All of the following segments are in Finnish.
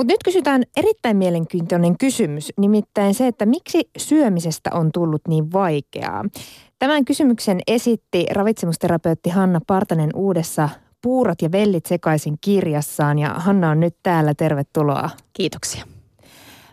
Mutta nyt kysytään erittäin mielenkiintoinen kysymys, nimittäin se, että miksi syömisestä on tullut niin vaikeaa. Tämän kysymyksen esitti ravitsemusterapeutti Hanna Partanen uudessa Puurot ja vellit sekaisin kirjassaan ja Hanna on nyt täällä, tervetuloa. Kiitoksia.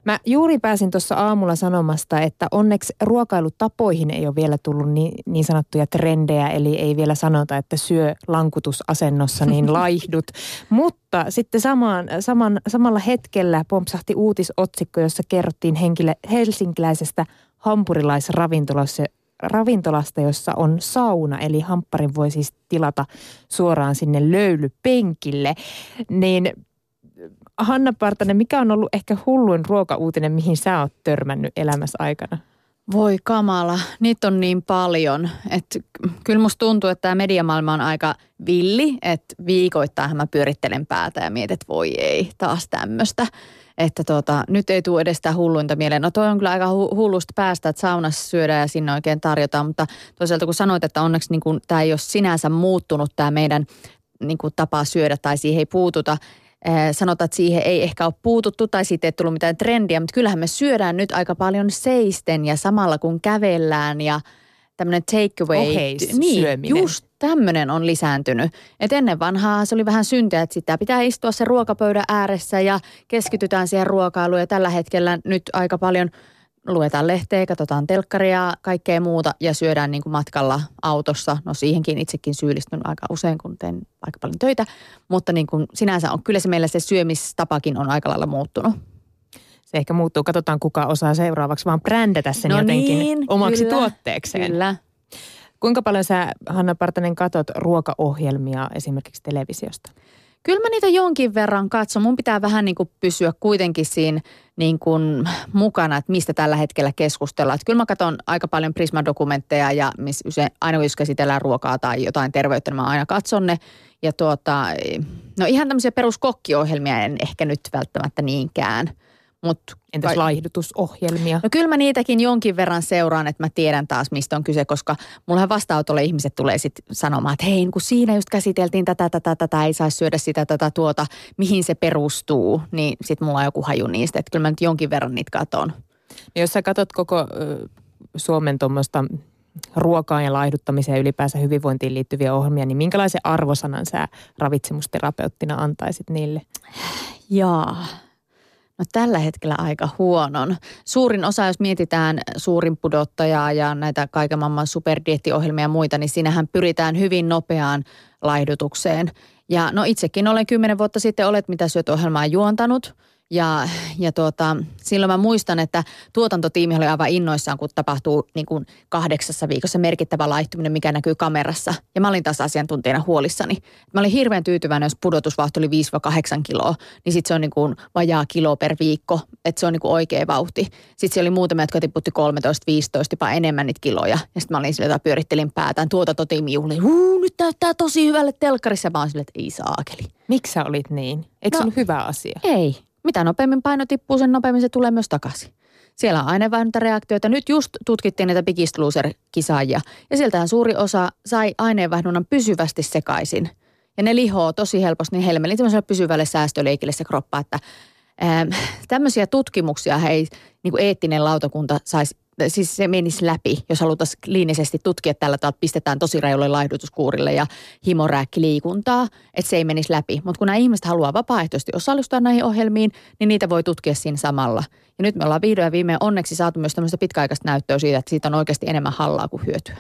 Mä juuri pääsin tuossa aamulla sanomasta, että onneksi ruokailutapoihin ei ole vielä tullut niin, niin sanottuja trendejä, eli ei vielä sanota, että syö lankutusasennossa, niin laihdut. Mutta sitten samaan, saman, samalla hetkellä pompsahti uutisotsikko, jossa kerrottiin henkilö, helsinkiläisestä hampurilaisravintolassa, ravintolasta, jossa on sauna, eli hampparin voi siis tilata suoraan sinne löylypenkille. Niin Hanna Partanen, mikä on ollut ehkä hulluin ruokauutinen, mihin sä oot törmännyt elämässä aikana? Voi kamala, niitä on niin paljon. Että kyllä musta tuntuu, että tämä mediamaailma on aika villi, että viikoittain mä pyörittelen päätä ja mietin, että voi ei, taas tämmöistä. Että tota, nyt ei tule edes sitä hulluinta mieleen. No toi on kyllä aika hullusta päästä, että saunassa syödään ja sinne oikein tarjotaan, mutta toisaalta kun sanoit, että onneksi niin tämä ei ole sinänsä muuttunut tämä meidän niin tapa syödä tai siihen ei puututa – sanotaan, että siihen ei ehkä ole puututtu tai siitä ei tullut mitään trendiä, mutta kyllähän me syödään nyt aika paljon seisten ja samalla kun kävellään ja tämmöinen takeaway. niin, syöminen. just tämmöinen on lisääntynyt. Et ennen vanhaa se oli vähän syntiä, että sitä pitää istua se ruokapöydän ääressä ja keskitytään siihen ruokailuun ja tällä hetkellä nyt aika paljon – luetaan lehteä, katsotaan telkkaria, kaikkea muuta ja syödään niin kuin matkalla autossa. No siihenkin itsekin syyllistyn aika usein, kun teen aika paljon töitä. Mutta niin kuin sinänsä on, kyllä se meillä se syömistapakin on aika lailla muuttunut. Se ehkä muuttuu, katsotaan kuka osaa seuraavaksi vaan brändätä sen no jotenkin niin, omaksi kyllä, tuotteekseen. Kyllä. Kuinka paljon sä, Hanna Partanen, katot ruokaohjelmia esimerkiksi televisiosta? Kyllä mä niitä jonkin verran katson. Mun pitää vähän niin kuin pysyä kuitenkin siinä niin kuin mukana, että mistä tällä hetkellä keskustellaan. Että kyllä mä katson aika paljon Prisma-dokumentteja ja missä usein, aina jos käsitellään ruokaa tai jotain terveyttä, niin mä aina katson ne. Ja tuota, no ihan tämmöisiä peruskokkiohjelmia en ehkä nyt välttämättä niinkään – Mut Entäs kai... laihdutusohjelmia? No kyllä mä niitäkin jonkin verran seuraan, että mä tiedän taas mistä on kyse, koska mullahan vastaanotolle ihmiset tulee sitten sanomaan, että hei, kun siinä just käsiteltiin tätä, tätä, tätä, ei saisi syödä sitä, tätä, tuota, mihin se perustuu, niin sitten mulla on joku haju niistä, että kyllä mä nyt jonkin verran niitä katon. No jos sä katot koko Suomen tuommoista ruokaan ja laihduttamiseen ja ylipäänsä hyvinvointiin liittyviä ohjelmia, niin minkälaisen arvosanan sä ravitsemusterapeuttina antaisit niille? Jaa, No tällä hetkellä aika huonon. Suurin osa, jos mietitään suurin pudottajaa ja näitä kaiken maailman superdiettiohjelmia ja muita, niin siinähän pyritään hyvin nopeaan laihdutukseen. Ja no itsekin olen kymmenen vuotta sitten Olet mitä syöt ohjelmaa juontanut – ja, ja tuota, silloin mä muistan, että tuotantotiimi oli aivan innoissaan, kun tapahtuu niin kuin kahdeksassa viikossa merkittävä laihtuminen, mikä näkyy kamerassa. Ja mä olin taas asiantuntijana huolissani. Mä olin hirveän tyytyväinen, jos pudotusvauhti oli 5-8 kiloa, niin sitten se on niin kuin vajaa kilo per viikko, että se on niin kuin oikea vauhti. Sitten siellä oli muutamia, jotka tiputti 13-15, jopa enemmän niitä kiloja. Ja sitten mä olin sillä, että pyörittelin päätään. Tuotantotiimi juhli, nyt näyttää tosi hyvälle telkkarissa. Mä olin sille, että ei saakeli. Miksi sä olit niin? Eikö no, se ollut hyvä asia? Ei. Mitä nopeammin paino tippuu, sen nopeammin se tulee myös takaisin. Siellä on aineenvaihduntareaktioita. Nyt just tutkittiin näitä Biggest Loser-kisaajia. Ja sieltähän suuri osa sai aineenvaihdunnan pysyvästi sekaisin. Ja ne lihoo tosi helposti niin helmeli pysyvälle säästöleikille se kroppa, että ähm, tämmöisiä tutkimuksia ei niin kuin eettinen lautakunta saisi siis se menisi läpi, jos haluttaisiin kliinisesti tutkia tällä tavalla, pistetään tosi rajulle laihdutuskuurille ja himorääkkiliikuntaa, että se ei menisi läpi. Mutta kun nämä ihmiset haluaa vapaaehtoisesti osallistua näihin ohjelmiin, niin niitä voi tutkia siinä samalla. Ja nyt me ollaan vihdoin ja viimein onneksi saatu myös tämmöistä pitkäaikaista näyttöä siitä, että siitä on oikeasti enemmän hallaa kuin hyötyä.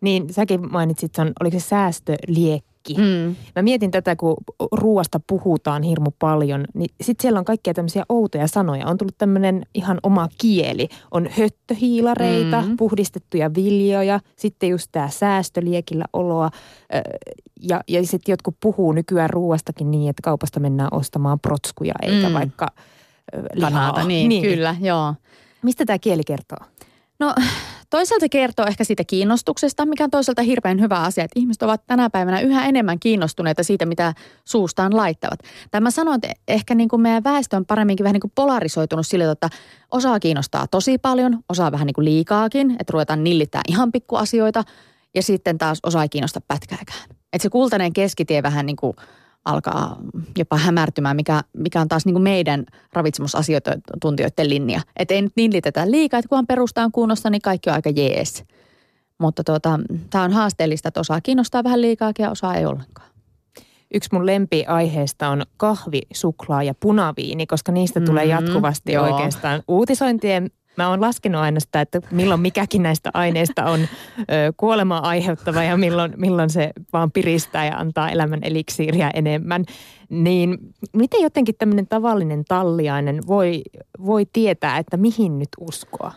Niin säkin mainitsit, on, oliko se säästöliekki? Mm. Mä mietin tätä, kun ruoasta puhutaan hirmu paljon, niin sitten siellä on kaikkia tämmöisiä outoja sanoja. On tullut tämmöinen ihan oma kieli. On höttöhiilareita, mm. puhdistettuja viljoja, sitten just tämä säästöliekillä oloa. Ja, ja sitten jotkut puhuu nykyään ruoastakin niin, että kaupasta mennään ostamaan protskuja eikä mm. vaikka lihaa. Kanata, niin, niin, kyllä, joo. Mistä tämä kieli kertoo? No toisaalta kertoo ehkä siitä kiinnostuksesta, mikä on toisaalta hirveän hyvä asia, että ihmiset ovat tänä päivänä yhä enemmän kiinnostuneita siitä, mitä suustaan laittavat. Tämä sanon, että ehkä niin kuin meidän väestö on paremminkin vähän niin kuin polarisoitunut sille, että osaa kiinnostaa tosi paljon, osaa vähän niin kuin liikaakin, että ruvetaan nillittää ihan pikkuasioita ja sitten taas osaa ei kiinnosta pätkääkään. Että se kultainen keskitie vähän niin kuin alkaa jopa hämärtymään, mikä, mikä on taas niin kuin meidän ravitsemusasiantuntijoiden linja. Että ei nyt niin liitetä liikaa, että kunhan perustaan kunnossa, niin kaikki on aika jees. Mutta tuota, tämä on haasteellista, että osaa kiinnostaa vähän liikaa ja osaa ei ollenkaan. Yksi mun lempiaiheista on kahvi, suklaa ja punaviini, koska niistä tulee mm, jatkuvasti joo. oikeastaan uutisointien Mä oon laskenut aina sitä, että milloin mikäkin näistä aineista on kuolemaa aiheuttava ja milloin, milloin se vaan piristää ja antaa elämän eliksiiriä enemmän. Niin miten jotenkin tämmöinen tavallinen talliainen voi, voi tietää, että mihin nyt uskoa?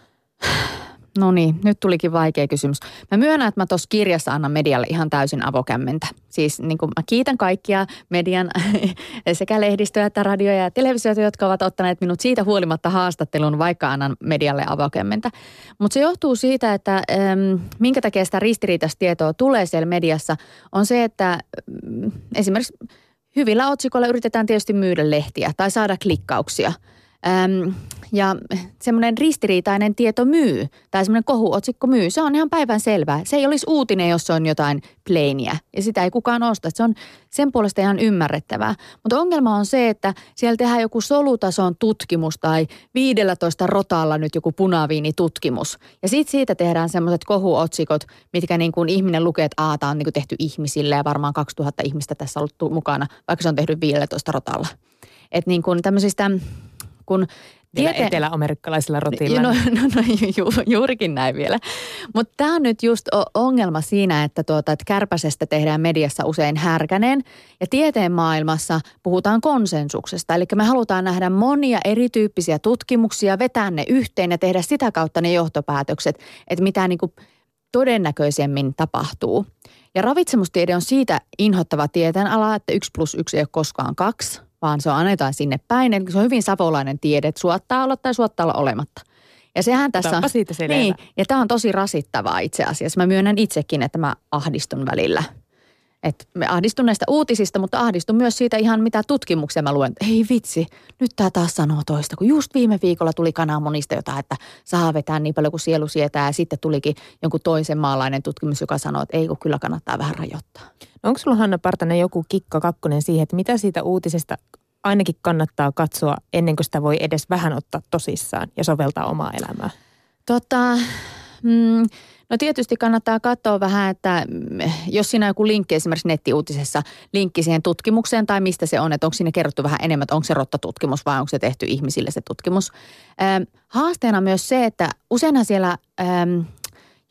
No niin, nyt tulikin vaikea kysymys. Mä myönnän, että mä tuossa kirjassa annan medialle ihan täysin avokämmentä. Siis niin kuin mä kiitän kaikkia median sekä lehdistöä että radioja ja televisioita, jotka ovat ottaneet minut siitä huolimatta haastattelun, vaikka annan medialle avokämmentä. Mutta se johtuu siitä, että äm, minkä takia sitä ristiriitaista tietoa tulee siellä mediassa, on se, että äm, esimerkiksi hyvillä otsikoilla yritetään tietysti myydä lehtiä tai saada klikkauksia – Öm, ja semmoinen ristiriitainen tieto myy, tai semmoinen kohuotsikko myy, se on ihan päivän selvää. Se ei olisi uutinen, jos se on jotain plainiä, ja sitä ei kukaan osta. Se on sen puolesta ihan ymmärrettävää. Mutta ongelma on se, että siellä tehdään joku solutason tutkimus tai 15 rotalla nyt joku punaviinitutkimus. Ja sitten siitä tehdään semmoiset kohuotsikot, mitkä niin kuin ihminen lukee, että aata on niin kuin tehty ihmisille ja varmaan 2000 ihmistä tässä ollut mukana, vaikka se on tehty 15 rotalla. Että niin kuin tämmöisistä kun Tiete... etelä-amerikkalaisilla rotilla. No, no, no ju, juurikin näin vielä. Mutta tämä on nyt just ongelma siinä, että, tuota, että kärpäsestä tehdään mediassa usein härkänen. Ja tieteen maailmassa puhutaan konsensuksesta. Eli me halutaan nähdä monia erityyppisiä tutkimuksia, vetää ne yhteen ja tehdä sitä kautta ne johtopäätökset, että mitä niin kuin todennäköisemmin tapahtuu. Ja ravitsemustiede on siitä inhottava tieteenala, että yksi plus yksi ei ole koskaan kaksi – vaan se on annetaan sinne päin. Eli se on hyvin savolainen tiede, että suottaa olla tai suottaa olla olematta. Ja sehän tässä on, siitä niin, ja tämä on tosi rasittavaa itse asiassa. Mä myönnän itsekin, että mä ahdistun välillä. Et me ahdistun näistä uutisista, mutta ahdistun myös siitä ihan mitä tutkimuksia mä luen. Ei vitsi, nyt tämä taas sanoo toista. Kun just viime viikolla tuli kananmonista jotain, että saa vetää niin paljon kuin sielu sietää. Ja sitten tulikin jonkun toisen maalainen tutkimus, joka sanoo, että ei kun kyllä kannattaa vähän rajoittaa. No onko sulla Hanna Partanen joku kikka kakkonen siihen, että mitä siitä uutisesta ainakin kannattaa katsoa ennen kuin sitä voi edes vähän ottaa tosissaan ja soveltaa omaa elämää? Tota, mm, no tietysti kannattaa katsoa vähän, että mm, jos siinä on joku linkki esimerkiksi nettiuutisessa, linkki siihen tutkimukseen tai mistä se on, että onko siinä kerrottu vähän enemmän, että onko se rottatutkimus vai onko se tehty ihmisille se tutkimus. Ähm, haasteena myös se, että useinhan siellä... Ähm,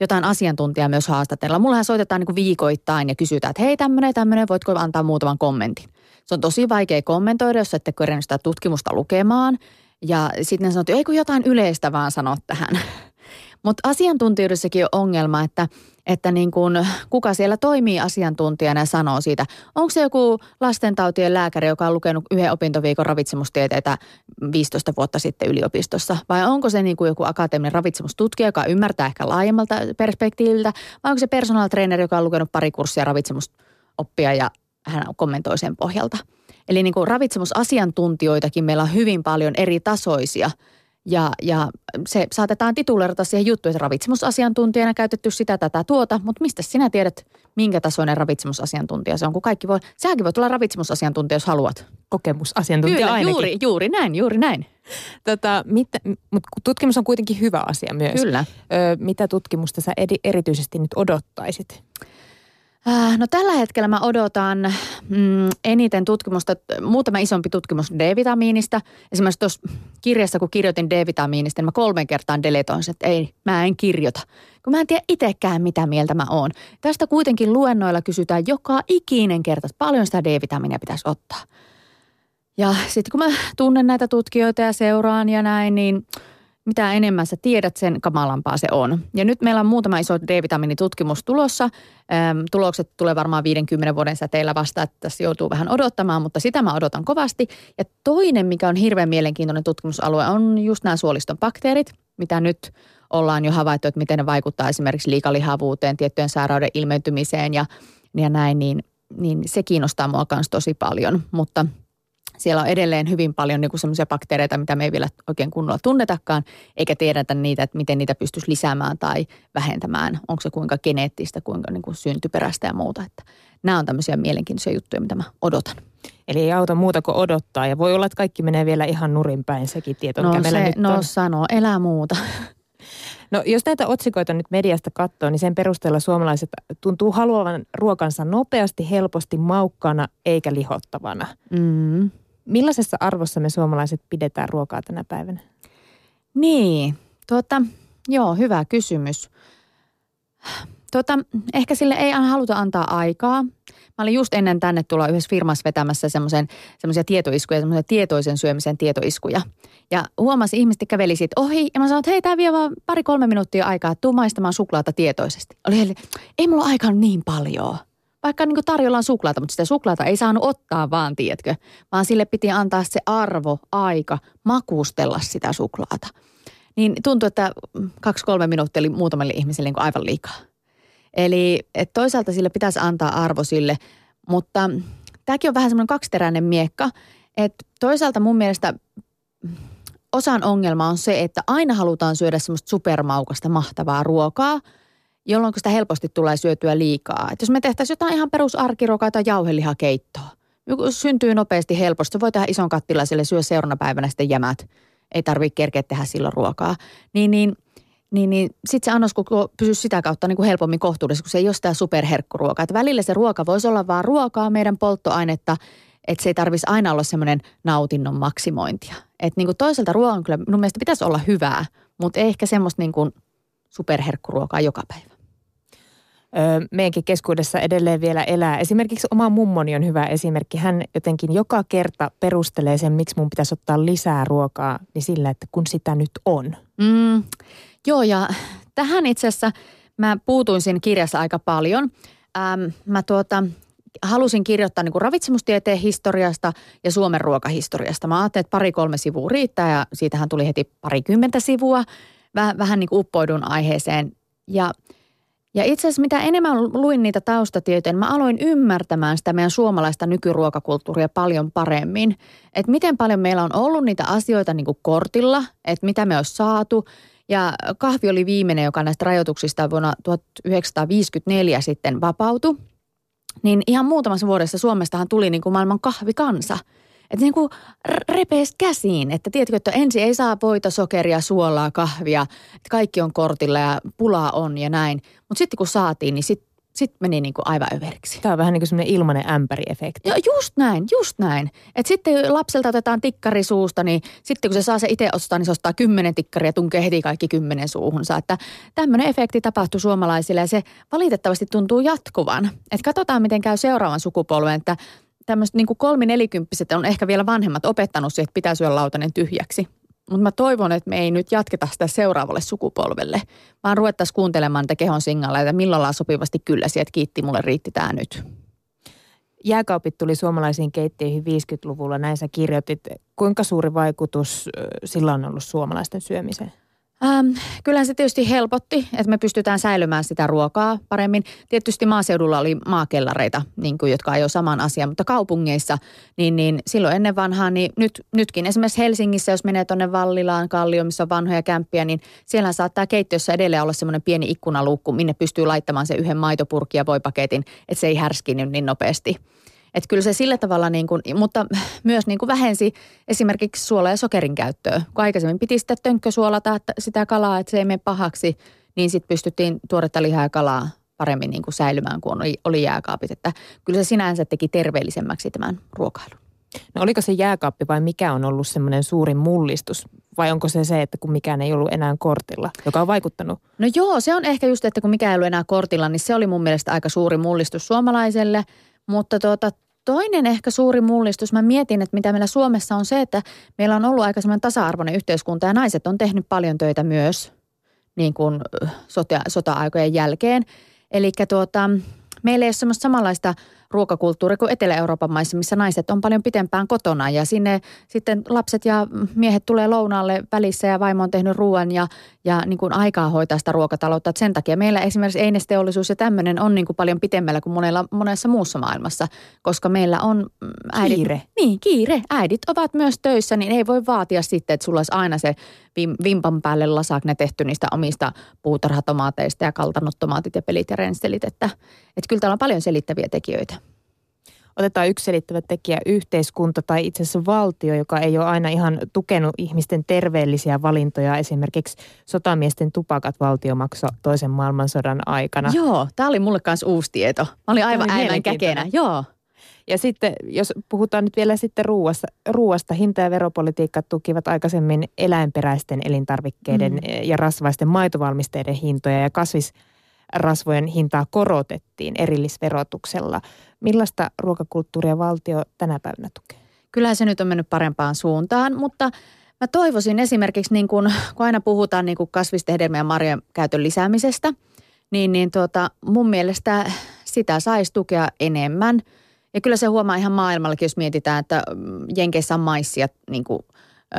jotain asiantuntijaa myös haastatella. Mullahan soitetaan niin viikoittain ja kysytään, että hei tämmöinen, tämmöinen, voitko antaa muutaman kommentin. Se on tosi vaikea kommentoida, jos ette kerännyt sitä tutkimusta lukemaan. Ja sitten ne sanoo, että ei kun jotain yleistä vaan sanoa tähän. Mutta asiantuntijuudessakin on ongelma, että, että niin kun, kuka siellä toimii asiantuntijana ja sanoo siitä. Onko se joku lastentautien lääkäri, joka on lukenut yhden opintoviikon ravitsemustieteitä 15 vuotta sitten yliopistossa? Vai onko se niin kuin joku akateeminen ravitsemustutkija, joka ymmärtää ehkä laajemmalta perspektiiviltä? Vai onko se personal trainer, joka on lukenut pari kurssia ravitsemusoppia ja hän kommentoi sen pohjalta. Eli niin kuin ravitsemusasiantuntijoitakin meillä on hyvin paljon eri tasoisia ja, ja se saatetaan titulerata siihen juttuun, että ravitsemusasiantuntijana käytetty sitä, tätä, tuota, mutta mistä sinä tiedät, minkä tasoinen ravitsemusasiantuntija se on, kun kaikki voi, säkin voi tulla ravitsemusasiantuntija, jos haluat. Kokemusasiantuntija Kyllä, ainakin. juuri, juuri näin, juuri näin. Tota, mitä, mutta tutkimus on kuitenkin hyvä asia myös. Kyllä. Ö, mitä tutkimusta sä erityisesti nyt odottaisit? Äh, no tällä hetkellä mä odotan mm, eniten tutkimusta, muutama isompi tutkimus D-vitamiinista. Esimerkiksi tuossa kirjassa, kun kirjoitin D-vitamiinista, niin mä kolmen kertaan deletoin että ei, mä en kirjoita. Kun mä en tiedä itsekään, mitä mieltä mä oon. Tästä kuitenkin luennoilla kysytään joka ikinen kerta, että paljon sitä D-vitamiinia pitäisi ottaa. Ja sitten kun mä tunnen näitä tutkijoita ja seuraan ja näin, niin – mitä enemmän sä tiedät, sen kamalampaa se on. Ja nyt meillä on muutama iso D-vitamiinitutkimus tulossa. tulokset tulee varmaan 50 vuoden säteillä vasta, että tässä joutuu vähän odottamaan, mutta sitä mä odotan kovasti. Ja toinen, mikä on hirveän mielenkiintoinen tutkimusalue, on just nämä suoliston bakteerit, mitä nyt ollaan jo havaittu, että miten ne vaikuttaa esimerkiksi liikalihavuuteen, tiettyjen sairauden ilmentymiseen ja, ja näin, niin, niin se kiinnostaa mua myös tosi paljon. Mutta – siellä on edelleen hyvin paljon niin semmoisia bakteereita, mitä me ei vielä oikein kunnolla tunnetakaan, eikä tiedetä niitä, että miten niitä pystyisi lisäämään tai vähentämään. Onko se kuinka geneettistä, kuinka niin kuin syntyperäistä ja muuta. Että nämä on tämmöisiä mielenkiintoisia juttuja, mitä mä odotan. Eli ei auta muuta kuin odottaa ja voi olla, että kaikki menee vielä ihan nurin päin sekin tieto, no mikä se, nyt no on. sanoo, elää muuta. No jos näitä otsikoita nyt mediasta katsoo, niin sen perusteella suomalaiset tuntuu haluavan ruokansa nopeasti, helposti, maukkana eikä lihottavana. Mm. Millaisessa arvossa me suomalaiset pidetään ruokaa tänä päivänä? Niin, tuota, joo, hyvä kysymys. Tuota, ehkä sille ei haluta antaa aikaa. Mä olin just ennen tänne tulla yhdessä firmassa vetämässä semmoisia tietoiskuja, semmoisia tietoisen syömisen tietoiskuja. Ja huomasi ihmiset käveli siitä ohi ja mä sanoin, että hei, tämä vie vaan pari-kolme minuuttia aikaa, tuu maistamaan suklaata tietoisesti. Oli eli, ei mulla aikaa niin paljon. Vaikka niin tarjolla on suklaata, mutta sitä suklaata ei saanut ottaa vaan, tiedätkö. Vaan sille piti antaa se arvo, aika, makustella sitä suklaata. Niin tuntui, että kaksi-kolme minuuttia oli muutamille ihmisille niin aivan liikaa. Eli että toisaalta sille pitäisi antaa arvo sille, mutta tämäkin on vähän semmoinen kaksiteräinen miekka. Että toisaalta mun mielestä osan ongelma on se, että aina halutaan syödä semmoista supermaukasta mahtavaa ruokaa, jolloin sitä helposti tulee syötyä liikaa. Et jos me tehtäisiin jotain ihan perusarkiruokaa tai jauhelihakeittoa, syntyy nopeasti helposti. Voi tehdä ison kattilaiselle syö seuraavana päivänä sitten jämät. Ei tarvitse kerkeä tehdä silloin ruokaa. Niin, niin niin, niin sitten se annos pysyisi sitä kautta niin kuin helpommin kohtuudessa, kun se ei ole sitä superherkkuruokaa. Välillä se ruoka voisi olla vaan ruokaa, meidän polttoainetta, että se ei tarvitsisi aina olla semmoinen nautinnon maksimointia. Että niin kuin toisaalta ruoan kyllä minun mielestä pitäisi olla hyvää, mutta ei ehkä semmoista niin kuin superherkkuruokaa joka päivä. Meidänkin keskuudessa edelleen vielä elää. Esimerkiksi oma mummoni on hyvä esimerkki. Hän jotenkin joka kerta perustelee sen, miksi mun pitäisi ottaa lisää ruokaa, niin sillä, että kun sitä nyt on. Mm, Joo, ja tähän itse asiassa mä puutuin siinä kirjassa aika paljon. Ähm, mä tuota, halusin kirjoittaa niin kuin ravitsemustieteen historiasta ja Suomen ruokahistoriasta. Mä ajattelin, että pari-kolme sivua riittää ja siitähän tuli heti parikymmentä sivua. Väh, vähän niin kuin uppoidun aiheeseen. Ja, ja itse asiassa mitä enemmän luin niitä taustatietoja, niin mä aloin ymmärtämään sitä meidän suomalaista nykyruokakulttuuria paljon paremmin. Että miten paljon meillä on ollut niitä asioita niin kuin kortilla, että mitä me olisi saatu – ja kahvi oli viimeinen, joka näistä rajoituksista vuonna 1954 sitten vapautui. Niin ihan muutamassa vuodessa Suomestahan tuli niin kuin maailman kahvikansa. Että niin kuin repees käsiin, että tiedätkö, että ensin ei saa voita, sokeria, suolaa, kahvia, että kaikki on kortilla ja pulaa on ja näin. Mutta sitten kun saatiin, niin sitten sitten meni niin kuin aivan överiksi. Tämä on vähän niin kuin semmoinen ilmainen ämpäriefekti. Joo, just näin, just näin. Et sitten lapselta otetaan tikkari suusta, niin sitten kun se saa se itse ostaa, niin se ostaa kymmenen tikkaria ja tunkee heti kaikki kymmenen suuhunsa. Että tämmöinen efekti tapahtui suomalaisille ja se valitettavasti tuntuu jatkuvan. Että katsotaan, miten käy seuraavan sukupolven, että tämmöiset niin kolminelikymppiset on ehkä vielä vanhemmat opettanut siihen, että pitää syödä lautanen tyhjäksi. Mutta mä toivon, että me ei nyt jatketa sitä seuraavalle sukupolvelle, vaan ruvettaisiin kuuntelemaan niitä kehon signaaleita, milloin ollaan sopivasti kyllä että kiitti, mulle riitti tämä nyt. Jääkaupit tuli suomalaisiin keittiöihin 50-luvulla, näin sä kirjoitit. Kuinka suuri vaikutus sillä on ollut suomalaisten syömiseen? Ähm, kyllähän se tietysti helpotti, että me pystytään säilymään sitä ruokaa paremmin. Tietysti maaseudulla oli maakellareita, niin kuin, jotka ole saman asian, mutta kaupungeissa, niin, niin silloin ennen vanhaa, niin nyt, nytkin esimerkiksi Helsingissä, jos menee tuonne Vallilaan, Kallio, missä on vanhoja kämppiä, niin siellä saattaa keittiössä edelleen olla semmoinen pieni ikkunaluukku, minne pystyy laittamaan se yhden maitopurkin ja voipaketin, että se ei härskiny niin nopeasti. Että kyllä se sillä tavalla, niin kuin, mutta myös niin kuin vähensi esimerkiksi suola- ja sokerin käyttöä. Kun aikaisemmin piti sitten tönkkösuolata sitä kalaa, että se ei mene pahaksi, niin sitten pystyttiin tuoretta lihaa ja kalaa paremmin niin kuin säilymään, kun oli, oli jääkaapit. Että kyllä se sinänsä teki terveellisemmäksi tämän ruokailun. No oliko se jääkaappi vai mikä on ollut semmoinen suurin mullistus? Vai onko se se, että kun mikään ei ollut enää kortilla, joka on vaikuttanut? No joo, se on ehkä just, että kun mikään ei ollut enää kortilla, niin se oli mun mielestä aika suuri mullistus suomalaiselle – mutta tuota, toinen ehkä suuri mullistus, mä mietin, että mitä meillä Suomessa on se, että meillä on ollut aika semmoinen tasa-arvoinen yhteiskunta ja naiset on tehnyt paljon töitä myös niin kuin sota, sota-aikojen jälkeen. Eli tuota, meillä ei ole semmoista samanlaista ruokakulttuuri kuin Etelä-Euroopan maissa, missä naiset on paljon pitempään kotona ja sinne sitten lapset ja miehet tulee lounaalle välissä ja vaimo on tehnyt ruoan ja, ja niin kuin aikaa hoitaa sitä ruokataloutta. Et sen takia meillä esimerkiksi einesteollisuus ja tämmöinen on niin kuin paljon pitemmällä kuin monella, monessa muussa maailmassa, koska meillä on mm, äidit. Kiire. Niin, kiire. Äidit ovat myös töissä, niin ei voi vaatia sitten, että sulla olisi aina se vimpan päälle lasakne tehty niistä omista puutarhatomaateista ja kaltanut tomaatit ja pelit ja renstelit. Että, että kyllä täällä on paljon selittäviä tekijöitä. otetaan yksi selittävä tekijä yhteiskunta tai itse asiassa valtio, joka ei ole aina ihan tukenut ihmisten terveellisiä valintoja. Esimerkiksi sotamiesten tupakat valtio maksoi toisen maailmansodan aikana. Joo, tämä oli mulle kanssa uusi tieto. Mä olin aivan äimän käkenä. Joo. Ja sitten, jos puhutaan nyt vielä sitten ruuasta, ruuasta hinta- ja veropolitiikka tukivat aikaisemmin eläinperäisten elintarvikkeiden mm. ja rasvaisten maitovalmisteiden hintoja ja kasvisrasvojen hintaa korotettiin erillisverotuksella. Millaista ruokakulttuuria valtio tänä päivänä tukee? Kyllä se nyt on mennyt parempaan suuntaan, mutta mä toivoisin esimerkiksi, niin kun, kun aina puhutaan niin kasvisten hedelmien ja marjojen käytön lisäämisestä, niin, niin tuota, mun mielestä sitä saisi tukea enemmän – ja kyllä se huomaa ihan maailmallakin, jos mietitään, että mm, Jenkeissä on maissia niin kuin,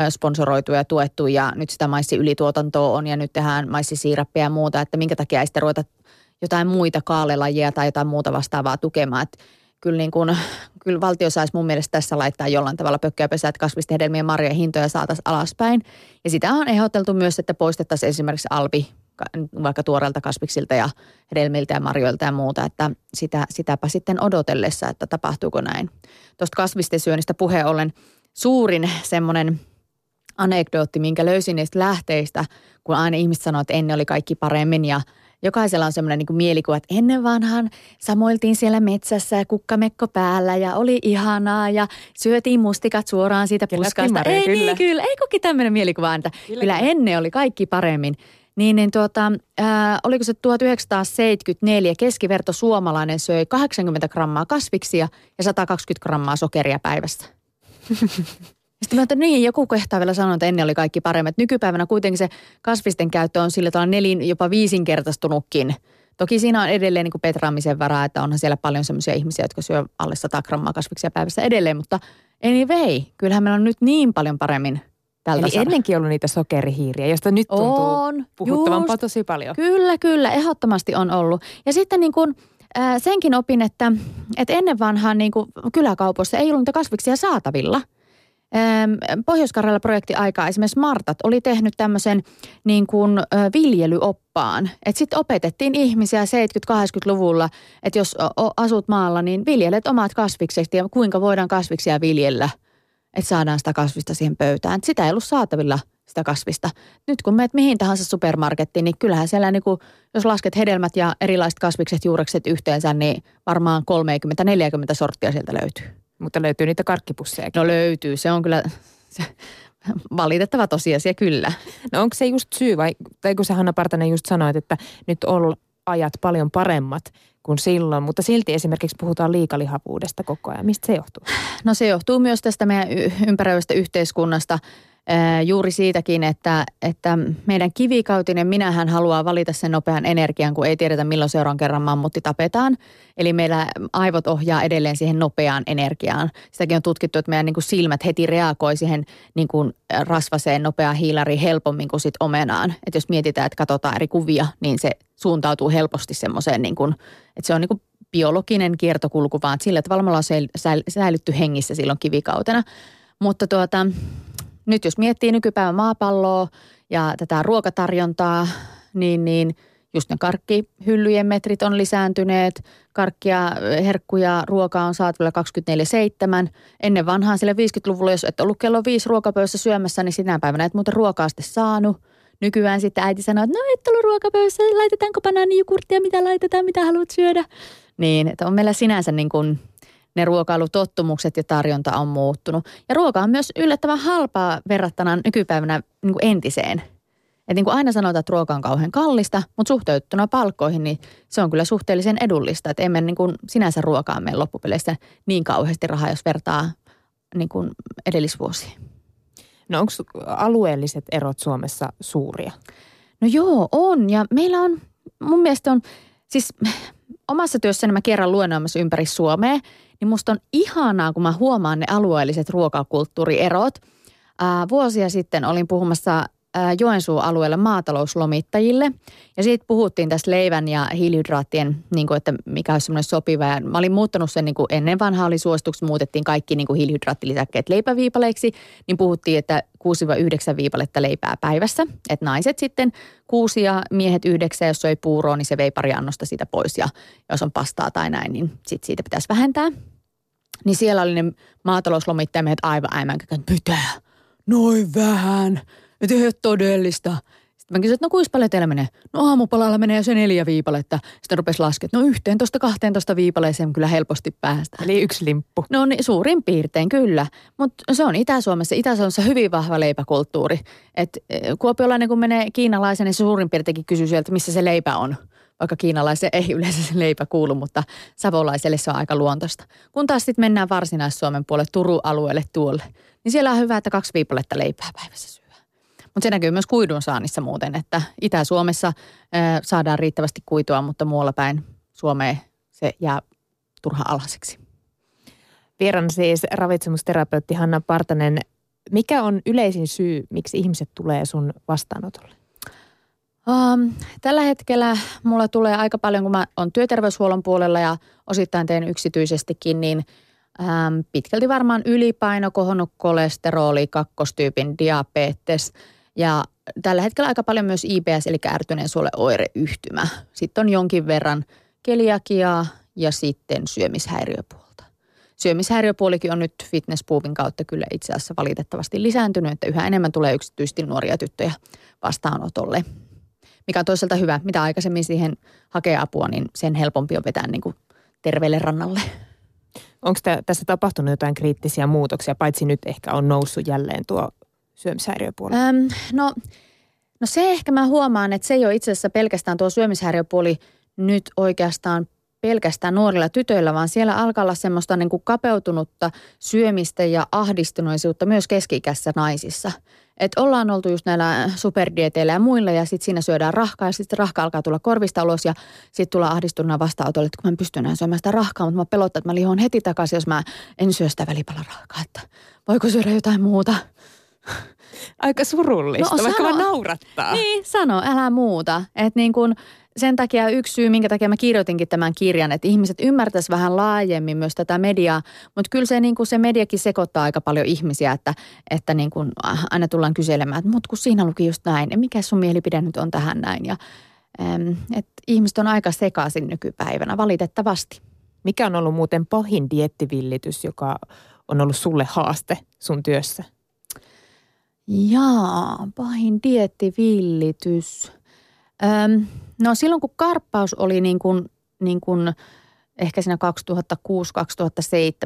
sponsoroitu ja tuettu ja nyt sitä maissi ylituotantoa on ja nyt tehdään maissisiirappia ja muuta, että minkä takia ei sitten ruveta jotain muita kaalelajeja tai jotain muuta vastaavaa tukemaan. Että kyllä, niin kuin, kyllä valtio saisi mun mielestä tässä laittaa jollain tavalla pökköä pesää, että kasvisten hedelmien marjojen hintoja saataisiin alaspäin. Ja sitä on ehdoteltu myös, että poistettaisiin esimerkiksi albi vaikka tuoreelta kasviksilta ja hedelmiltä ja marjoilta ja muuta, että sitä, sitäpä sitten odotellessa, että tapahtuuko näin. Tuosta kasvisten syönnistä puheen ollen suurin semmoinen anekdootti, minkä löysin niistä lähteistä, kun aina ihmiset sanoo, että ennen oli kaikki paremmin ja jokaisella on semmoinen niin mielikuva, että ennen vanhan samoiltiin siellä metsässä ja kukkamekko päällä ja oli ihanaa ja syötiin mustikat suoraan siitä puskasta. Ei kyllä. niin, kyllä. Ei koki tämmöinen mielikuva, että kyllä, kyllä ennen oli kaikki paremmin. Niin, niin tuota, ää, oliko se 1974 keskiverto suomalainen söi 80 grammaa kasviksia ja 120 grammaa sokeria päivässä. Sitten mä että niin, joku kehtaa vielä sanoa, että ennen oli kaikki paremmat. Nykypäivänä kuitenkin se kasvisten käyttö on sillä tavalla nelin, jopa viisinkertaistunutkin. Toki siinä on edelleen niin petraamisen varaa, että onhan siellä paljon sellaisia ihmisiä, jotka syö alle 100 grammaa kasviksia päivässä edelleen, mutta anyway, kyllähän meillä on nyt niin paljon paremmin – Tältä Eli sana. ennenkin ollut niitä sokerihiiriä, josta nyt tuntuu on, puhuttavampaa tosi paljon. Kyllä, kyllä, ehdottomasti on ollut. Ja sitten niin kuin, äh, senkin opin, että, että ennen vanhaan niin kuin kyläkaupoissa ei ollut niitä kasviksia saatavilla. Ähm, Pohjois-Karjala projekti aikaa esimerkiksi Martat oli tehnyt tämmöisen niin kuin, äh, viljelyoppaan. Että sitten opetettiin ihmisiä 70-80-luvulla, että jos asut maalla, niin viljelet omat kasvikset ja kuinka voidaan kasviksia viljellä – että saadaan sitä kasvista siihen pöytään. Sitä ei ollut saatavilla sitä kasvista. Nyt kun meet mihin tahansa supermarkettiin, niin kyllähän siellä niin kuin, jos lasket hedelmät ja erilaiset kasvikset, juurekset yhteensä, niin varmaan 30-40 sorttia sieltä löytyy. Mutta löytyy niitä karkkipusseja. No löytyy, se on kyllä se, valitettava tosiasia kyllä. No onko se just syy vai, tai kun sä Hanna Partanen just sanoit, että nyt on ajat paljon paremmat kuin silloin, mutta silti esimerkiksi puhutaan liikalihavuudesta koko ajan. Mistä se johtuu? No se johtuu myös tästä meidän ympäröivästä yhteiskunnasta – juuri siitäkin, että, että meidän kivikautinen minähän haluaa valita sen nopean energian, kun ei tiedetä milloin seuraavan kerran mammutti tapetaan. Eli meillä aivot ohjaa edelleen siihen nopeaan energiaan. Sitäkin on tutkittu, että meidän niin kuin silmät heti reagoi siihen niin kuin rasvaseen nopeaan hiilariin helpommin kuin sit omenaan. Että jos mietitään, että katsotaan eri kuvia, niin se suuntautuu helposti semmoiseen, niin kuin, että se on niin kuin biologinen kiertokulku, vaan sillä tavalla me ollaan säilytty hengissä silloin kivikautena. Mutta tuota, nyt jos miettii nykypäivän maapalloa ja tätä ruokatarjontaa, niin, niin just ne karkkihyllyjen metrit on lisääntyneet, karkkia, herkkuja, ruokaa on saatavilla 24-7. Ennen vanhaan sille 50-luvulla, jos et ollut kello viisi ruokapöydässä syömässä, niin sinä päivänä et muuten ruokaa sitten saanut. Nykyään sitten äiti sanoo, että no et ollut ruokapöydässä, laitetaanko banaanijukurttia, mitä laitetaan, mitä haluat syödä. Niin, että on meillä sinänsä niin kuin – ne ruokailutottumukset ja tarjonta on muuttunut. Ja ruoka on myös yllättävän halpaa verrattuna nykypäivänä niin kuin entiseen. Et niin kuin aina sanotaan, että ruoka on kauhean kallista, mutta suhteutettuna palkkoihin, niin se on kyllä suhteellisen edullista. Että emme niin kuin sinänsä ruokaa meidän loppupeleissä niin kauheasti rahaa, jos vertaa niin kuin edellisvuosiin. No onko alueelliset erot Suomessa suuria? No joo, on. Ja meillä on, mun mielestä on, siis omassa työssäni mä kerran luennoimassa ympäri Suomea – niin musta on ihanaa, kun mä huomaan ne alueelliset ruokakulttuurierot. Ää, vuosia sitten olin puhumassa Joensuun alueella maatalouslomittajille. Ja siitä puhuttiin tästä leivän ja hiilihydraattien, niin kuin, että mikä olisi semmoinen sopiva. Ja mä olin muuttanut sen, niin kuin ennen vanhaa oli suositukset, muutettiin kaikki niin kuin hiilihydraattilisäkkeet leipäviipaleiksi. Niin puhuttiin, että 6-9 viipaletta leipää päivässä. Että naiset sitten kuusi ja miehet yhdeksän, jos söi puuroa, niin se vei pari annosta siitä pois. Ja jos on pastaa tai näin, niin sit siitä pitäisi vähentää. Niin siellä oli ne maatalouslomittajamiehet aivan äimänkäkät, mitä? Noin vähän. Että ei ole todellista. Sitten mä kysyin, että no kuinka paljon teillä menee? No aamupalalla menee jo se neljä viipaletta. Sitten rupesi laskemaan, no yhteen tosta kahteen tosta viipaleeseen kyllä helposti päästä. Eli yksi limppu. No niin, suurin piirtein kyllä. Mutta se on Itä-Suomessa. Itä-Suomessa hyvin vahva leipäkulttuuri. Et kuopiolainen kun menee kiinalaisen, niin se suurin piirteinkin kysyy sieltä, missä se leipä on vaikka kiinalaisen ei yleensä se leipä kuulu, mutta savolaiselle se on aika luontoista. Kun taas sitten mennään Varsinais-Suomen puolelle, Turun alueelle tuolle, niin siellä on hyvä, että kaksi viipaletta leipää päivässä. Mutta se näkyy myös kuidun saannissa muuten, että Itä-Suomessa saadaan riittävästi kuitua, mutta muualla päin Suomeen se jää turha alhaiseksi. Vieran siis ravitsemusterapeutti Hanna Partanen. Mikä on yleisin syy, miksi ihmiset tulee sun vastaanotolle? Um, tällä hetkellä mulla tulee aika paljon, kun mä oon työterveyshuollon puolella ja osittain teen yksityisestikin, niin um, pitkälti varmaan ylipaino, kohonnut kolesteroli, kakkostyypin diabetes ja tällä hetkellä aika paljon myös IBS eli ärtyneen oireyhtymä. Sitten on jonkin verran keliakiaa ja sitten syömishäiriöpuolta. Syömishäiriöpuolikin on nyt fitnesspuuvin kautta kyllä itse asiassa valitettavasti lisääntynyt, että yhä enemmän tulee yksityisesti nuoria tyttöjä vastaanotolle mikä on toisaalta hyvä. Mitä aikaisemmin siihen hakee apua, niin sen helpompi on vetää niin kuin terveelle rannalle. Onko tässä tapahtunut jotain kriittisiä muutoksia, paitsi nyt ehkä on noussut jälleen tuo syömishäiriöpuoli? Öm, no, no se ehkä mä huomaan, että se ei ole itse asiassa pelkästään tuo syömishäiriöpuoli nyt oikeastaan pelkästään nuorilla tytöillä, vaan siellä alkaa olla semmoista niin kuin kapeutunutta syömistä ja ahdistuneisuutta myös keski-ikäisissä naisissa. Että ollaan oltu just näillä superdieteillä ja muilla ja sitten siinä syödään rahkaa ja sitten rahka alkaa tulla korvista ulos ja sitten tullaan ahdistuneena vastaanotolle, että kun mä en pysty enää syömään sitä rahkaa, mutta mä pelottaa, että mä lihon heti takaisin, jos mä en syö sitä rahkaa, että voiko syödä jotain muuta. Aika surullista, no, vaikka sano, naurattaa. Niin, sano, älä muuta. Että niin kun, sen takia yksi syy, minkä takia mä kirjoitinkin tämän kirjan, että ihmiset ymmärtäisivät vähän laajemmin myös tätä mediaa, mutta kyllä se, niin kuin se mediakin sekoittaa aika paljon ihmisiä, että, että niin kuin aina tullaan kyselemään, että mutta kun siinä luki just näin, ja mikä sun mielipide nyt on tähän näin, ja että ihmiset on aika sekaisin nykypäivänä, valitettavasti. Mikä on ollut muuten pahin diettivillitys, joka on ollut sulle haaste sun työssä? Jaa, pahin diettivillitys. Öm, no silloin kun karppaus oli niin kuin, niin kuin ehkä siinä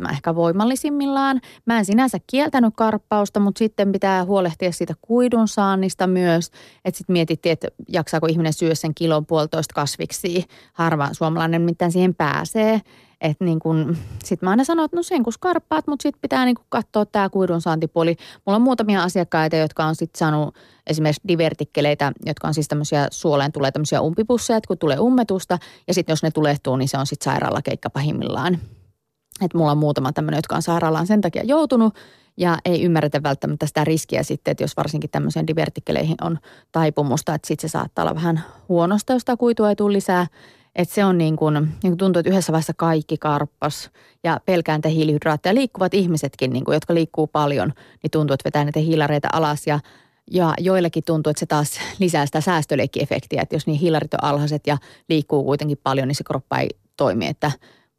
2006-2007 ehkä voimallisimmillaan. Mä en sinänsä kieltänyt karppausta, mutta sitten pitää huolehtia siitä kuidun saannista myös. Että sitten mietittiin, että jaksaako ihminen syödä sen kilon puolitoista kasviksi. Harva suomalainen mitään siihen pääsee. Että niin kun, sit mä aina sanon, että no sen kun skarppaat, mutta sitten pitää niin katsoa tämä kuidun saantipuoli. Mulla on muutamia asiakkaita, jotka on sitten saanut esimerkiksi divertikkeleitä, jotka on siis tämmöisiä suoleen tulee tämmöisiä umpipusseja, kun tulee ummetusta ja sitten jos ne tulehtuu, niin se on sitten sairaalakeikka pahimmillaan. Että mulla on muutama tämmöinen, jotka on sairaalaan sen takia joutunut ja ei ymmärretä välttämättä sitä riskiä sitten, että jos varsinkin tämmöiseen divertikkeleihin on taipumusta, että sitten se saattaa olla vähän huonosta, jos sitä kuitua ei tule lisää. Että se on niin kuin, niin kuin tuntuu, että yhdessä vaiheessa kaikki karppas ja pelkään te hiilihydraatteja. Liikkuvat ihmisetkin, niin kuin, jotka liikkuu paljon, niin tuntuu, että vetää näitä hiilareita alas ja ja joillekin tuntuu, että se taas lisää sitä säästöleikkiefektiä, että jos niin hiilarit on alhaiset ja liikkuu kuitenkin paljon, niin se kroppa ei toimi. Että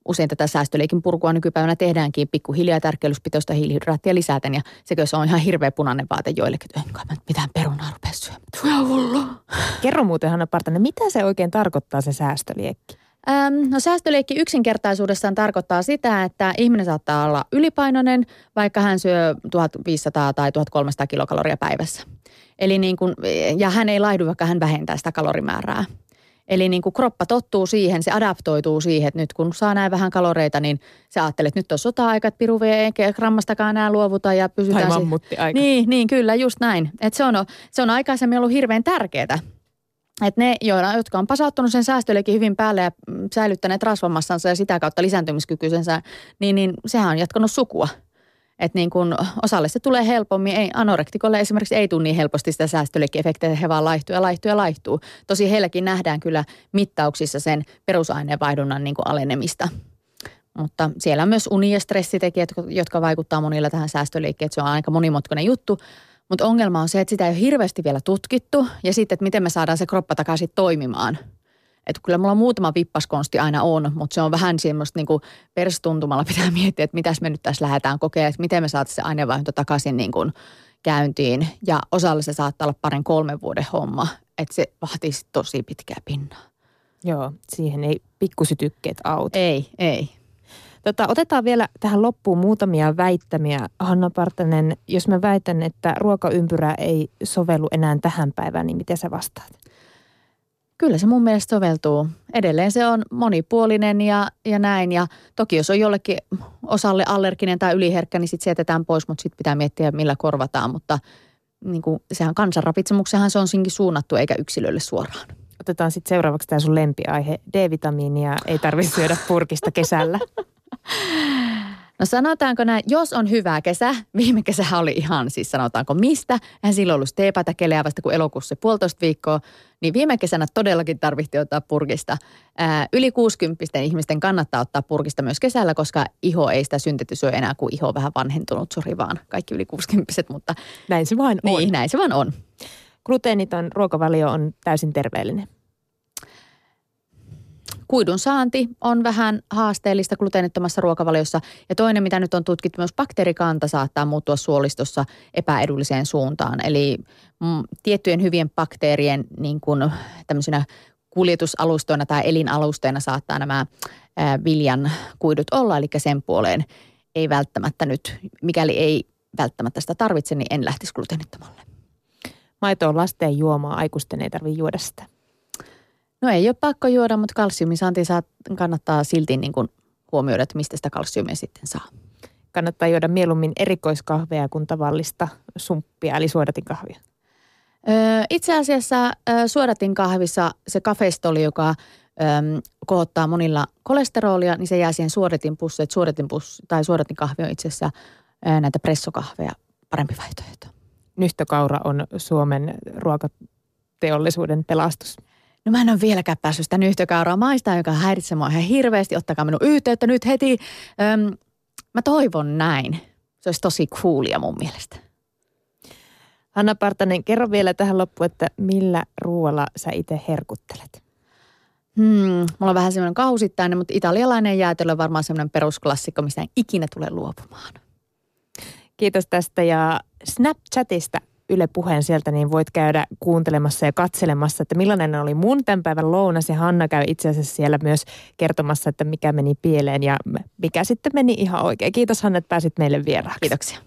usein tätä säästöleikin purkua nykypäivänä tehdäänkin pikkuhiljaa tärkeilyspitoista hiilihydraattia lisäten. Ja se on ihan hirveä punainen vaate joillekin, että enkä mitään perunaa rupea syömään. Kerro muuten Hanna Partanen, mitä se oikein tarkoittaa se säästöliekki? Ähm, no säästöliekki yksinkertaisuudessaan tarkoittaa sitä, että ihminen saattaa olla ylipainoinen, vaikka hän syö 1500 tai 1300 kilokaloria päivässä. Eli niin kuin, ja hän ei laihdu, vaikka hän vähentää sitä kalorimäärää. Eli niin kuin kroppa tottuu siihen, se adaptoituu siihen, että nyt kun saa näin vähän kaloreita, niin se ajattelee, että nyt on sota-aika, että piru eikä grammastakaan enää luovuta ja pysytään. Tai mammutti-aika. Niin, niin, kyllä, just näin. Et se, on, se on aikaisemmin ollut hirveän tärkeää. Että ne, jotka on pasauttanut sen säästöillekin hyvin päälle ja säilyttäneet rasvamassansa ja sitä kautta lisääntymiskykyisensä, niin, niin sehän on jatkanut sukua. Että niin kun osalle se tulee helpommin, ei, anorektikolle esimerkiksi ei tule niin helposti sitä säästöleikkiefektiä, he vaan laihtuu ja laihtuu ja laihtuu. Tosi heilläkin nähdään kyllä mittauksissa sen perusaineenvaihdunnan niin alenemista. Mutta siellä on myös uni- ja stressitekijät, jotka vaikuttaa monilla tähän säästöliikkeen. Se on aika monimutkainen juttu. Mutta ongelma on se, että sitä ei ole hirveästi vielä tutkittu ja sitten, että miten me saadaan se kroppa takaisin toimimaan. Että kyllä mulla muutama vippaskonsti aina on, mutta se on vähän semmoista niin kuin perstuntumalla pitää miettiä, että mitäs me nyt tässä lähdetään kokeilemaan, että miten me saataisiin se aineenvaihdunta takaisin niin kuin käyntiin. Ja osalle se saattaa olla parin kolmen vuoden homma, että se vaatii tosi pitkää pinnaa. Joo, siihen ei pikkusytykkeet auta. Ei, ei. Tota, otetaan vielä tähän loppuun muutamia väittämiä. Hanna Partanen, jos mä väitän, että ruokaympyrä ei sovellu enää tähän päivään, niin miten sä vastaat? Kyllä se mun mielestä soveltuu. Edelleen se on monipuolinen ja, ja näin. Ja toki jos on jollekin osalle allerginen tai yliherkkä, niin sitten se jätetään pois, mutta sitten pitää miettiä, millä korvataan. Mutta niin kuin, sehän kansanravitsemuksenhan se on sinkin suunnattu eikä yksilölle suoraan. Otetaan sitten seuraavaksi tämä sun lempiaihe. D-vitamiinia ei tarvitse syödä purkista kesällä. No sanotaanko näin, jos on hyvä kesä, viime kesä oli ihan siis sanotaanko mistä, eihän silloin ollut teepätä keleä vasta kuin elokuussa puolitoista viikkoa, niin viime kesänä todellakin tarvittiin ottaa purkista. Ää, yli 60 ihmisten kannattaa ottaa purkista myös kesällä, koska iho ei sitä syntetysöä enää, kuin iho on vähän vanhentunut, sori vaan kaikki yli 60 mutta... Näin se vain on. Niin, näin se vaan on. Gluteeniton ruokavalio on täysin terveellinen. Kuidun saanti on vähän haasteellista gluteenittomassa ruokavaliossa. Ja toinen, mitä nyt on tutkittu, myös bakteerikanta saattaa muuttua suolistossa epäedulliseen suuntaan. Eli mm, tiettyjen hyvien bakteerien niin kuin tämmöisenä kuljetusalustoina tai elinalusteina saattaa nämä ää, viljan kuidut olla. Eli sen puoleen ei välttämättä nyt, mikäli ei välttämättä sitä tarvitse, niin en lähtisi gluteenittomalle. Maito on lasten juomaa, aikuisten ei tarvitse juoda sitä. No ei ole pakko juoda, mutta kalsiumisaanti saa, kannattaa silti niin kuin huomioida, että mistä sitä kalsiumia sitten saa. Kannattaa juoda mieluummin erikoiskahvea kuin tavallista sumppia, eli suodatinkahvia. Öö, itse asiassa öö, suodatinkahvissa se kafestoli, joka öö, kohottaa monilla kolesterolia, niin se jää siihen suodatinpussiin. Että suodatinpussi tai suodatinkahvi on itse asiassa öö, näitä pressokahveja parempi vaihtoehto. Nyhtökaura on Suomen ruokateollisuuden pelastus. No mä en ole vieläkään päässyt sitä nyhtökauraa maistaa, joka häiritsee mua ihan hirveästi. Ottakaa minun yhteyttä nyt heti. Öm, mä toivon näin. Se olisi tosi coolia mun mielestä. Hanna Partanen, kerro vielä tähän loppuun, että millä ruoalla sä itse herkuttelet? Hmm, mulla on vähän semmoinen kausittainen, mutta italialainen jäätelö on varmaan semmoinen perusklassikko, mistä en ikinä tule luopumaan. Kiitos tästä ja Snapchatista Yle Puheen sieltä, niin voit käydä kuuntelemassa ja katselemassa, että millainen oli mun tämän päivän lounas. Ja Hanna käy itse asiassa siellä myös kertomassa, että mikä meni pieleen ja mikä sitten meni ihan oikein. Kiitos Hanna, että pääsit meille vieraaksi. Kiitoksia.